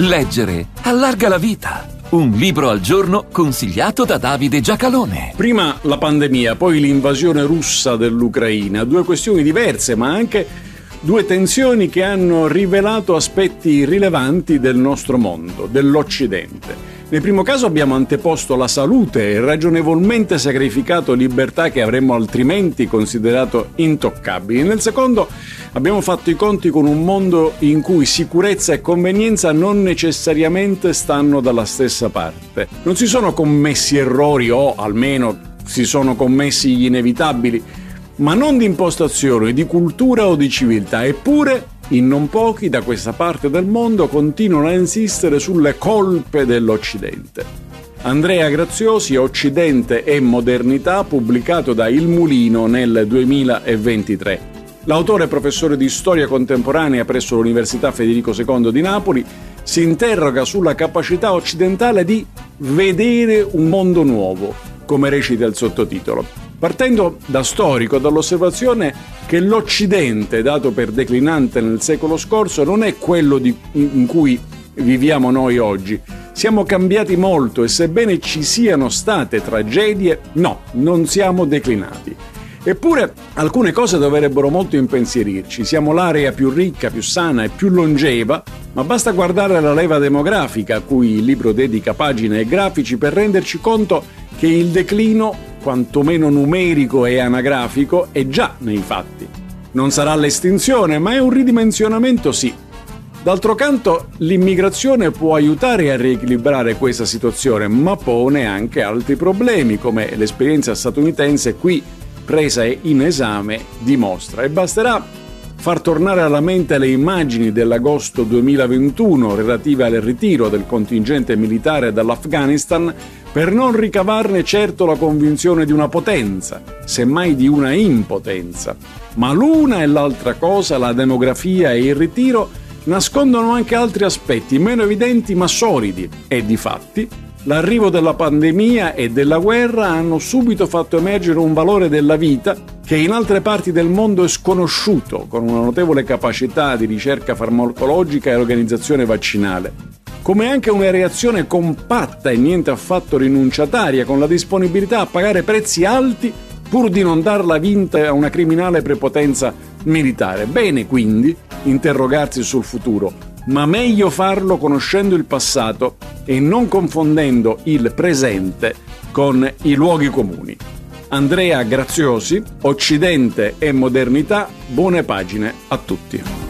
Leggere allarga la vita. Un libro al giorno consigliato da Davide Giacalone. Prima la pandemia, poi l'invasione russa dell'Ucraina, due questioni diverse ma anche due tensioni che hanno rivelato aspetti rilevanti del nostro mondo, dell'Occidente. Nel primo caso abbiamo anteposto la salute e ragionevolmente sacrificato libertà che avremmo altrimenti considerato intoccabili. Nel secondo abbiamo fatto i conti con un mondo in cui sicurezza e convenienza non necessariamente stanno dalla stessa parte. Non si sono commessi errori o almeno si sono commessi gli inevitabili, ma non di impostazione, di cultura o di civiltà. Eppure in non pochi da questa parte del mondo continuano a insistere sulle colpe dell'Occidente. Andrea Graziosi, Occidente e Modernità, pubblicato da Il Mulino nel 2023. L'autore professore di storia contemporanea presso l'Università Federico II di Napoli si interroga sulla capacità occidentale di vedere un mondo nuovo, come recita il sottotitolo partendo da storico, dall'osservazione che l'Occidente, dato per declinante nel secolo scorso, non è quello di, in cui viviamo noi oggi. Siamo cambiati molto e sebbene ci siano state tragedie, no, non siamo declinati. Eppure alcune cose dovrebbero molto impensierirci. Siamo l'area più ricca, più sana e più longeva, ma basta guardare la leva demografica a cui il libro dedica pagine e grafici per renderci conto che il declino quantomeno numerico e anagrafico, è già nei fatti. Non sarà l'estinzione, ma è un ridimensionamento sì. D'altro canto, l'immigrazione può aiutare a riequilibrare questa situazione, ma pone anche altri problemi, come l'esperienza statunitense qui presa in esame dimostra. E basterà far tornare alla mente le immagini dell'agosto 2021 relative al ritiro del contingente militare dall'Afghanistan per non ricavarne certo la convinzione di una potenza, semmai di una impotenza. Ma l'una e l'altra cosa, la demografia e il ritiro, nascondono anche altri aspetti meno evidenti ma solidi e di fatti l'arrivo della pandemia e della guerra hanno subito fatto emergere un valore della vita che in altre parti del mondo è sconosciuto, con una notevole capacità di ricerca farmacologica e organizzazione vaccinale come anche una reazione compatta e niente affatto rinunciataria, con la disponibilità a pagare prezzi alti pur di non darla vinta a una criminale prepotenza militare. Bene quindi interrogarsi sul futuro, ma meglio farlo conoscendo il passato e non confondendo il presente con i luoghi comuni. Andrea Graziosi, Occidente e Modernità, buone pagine a tutti.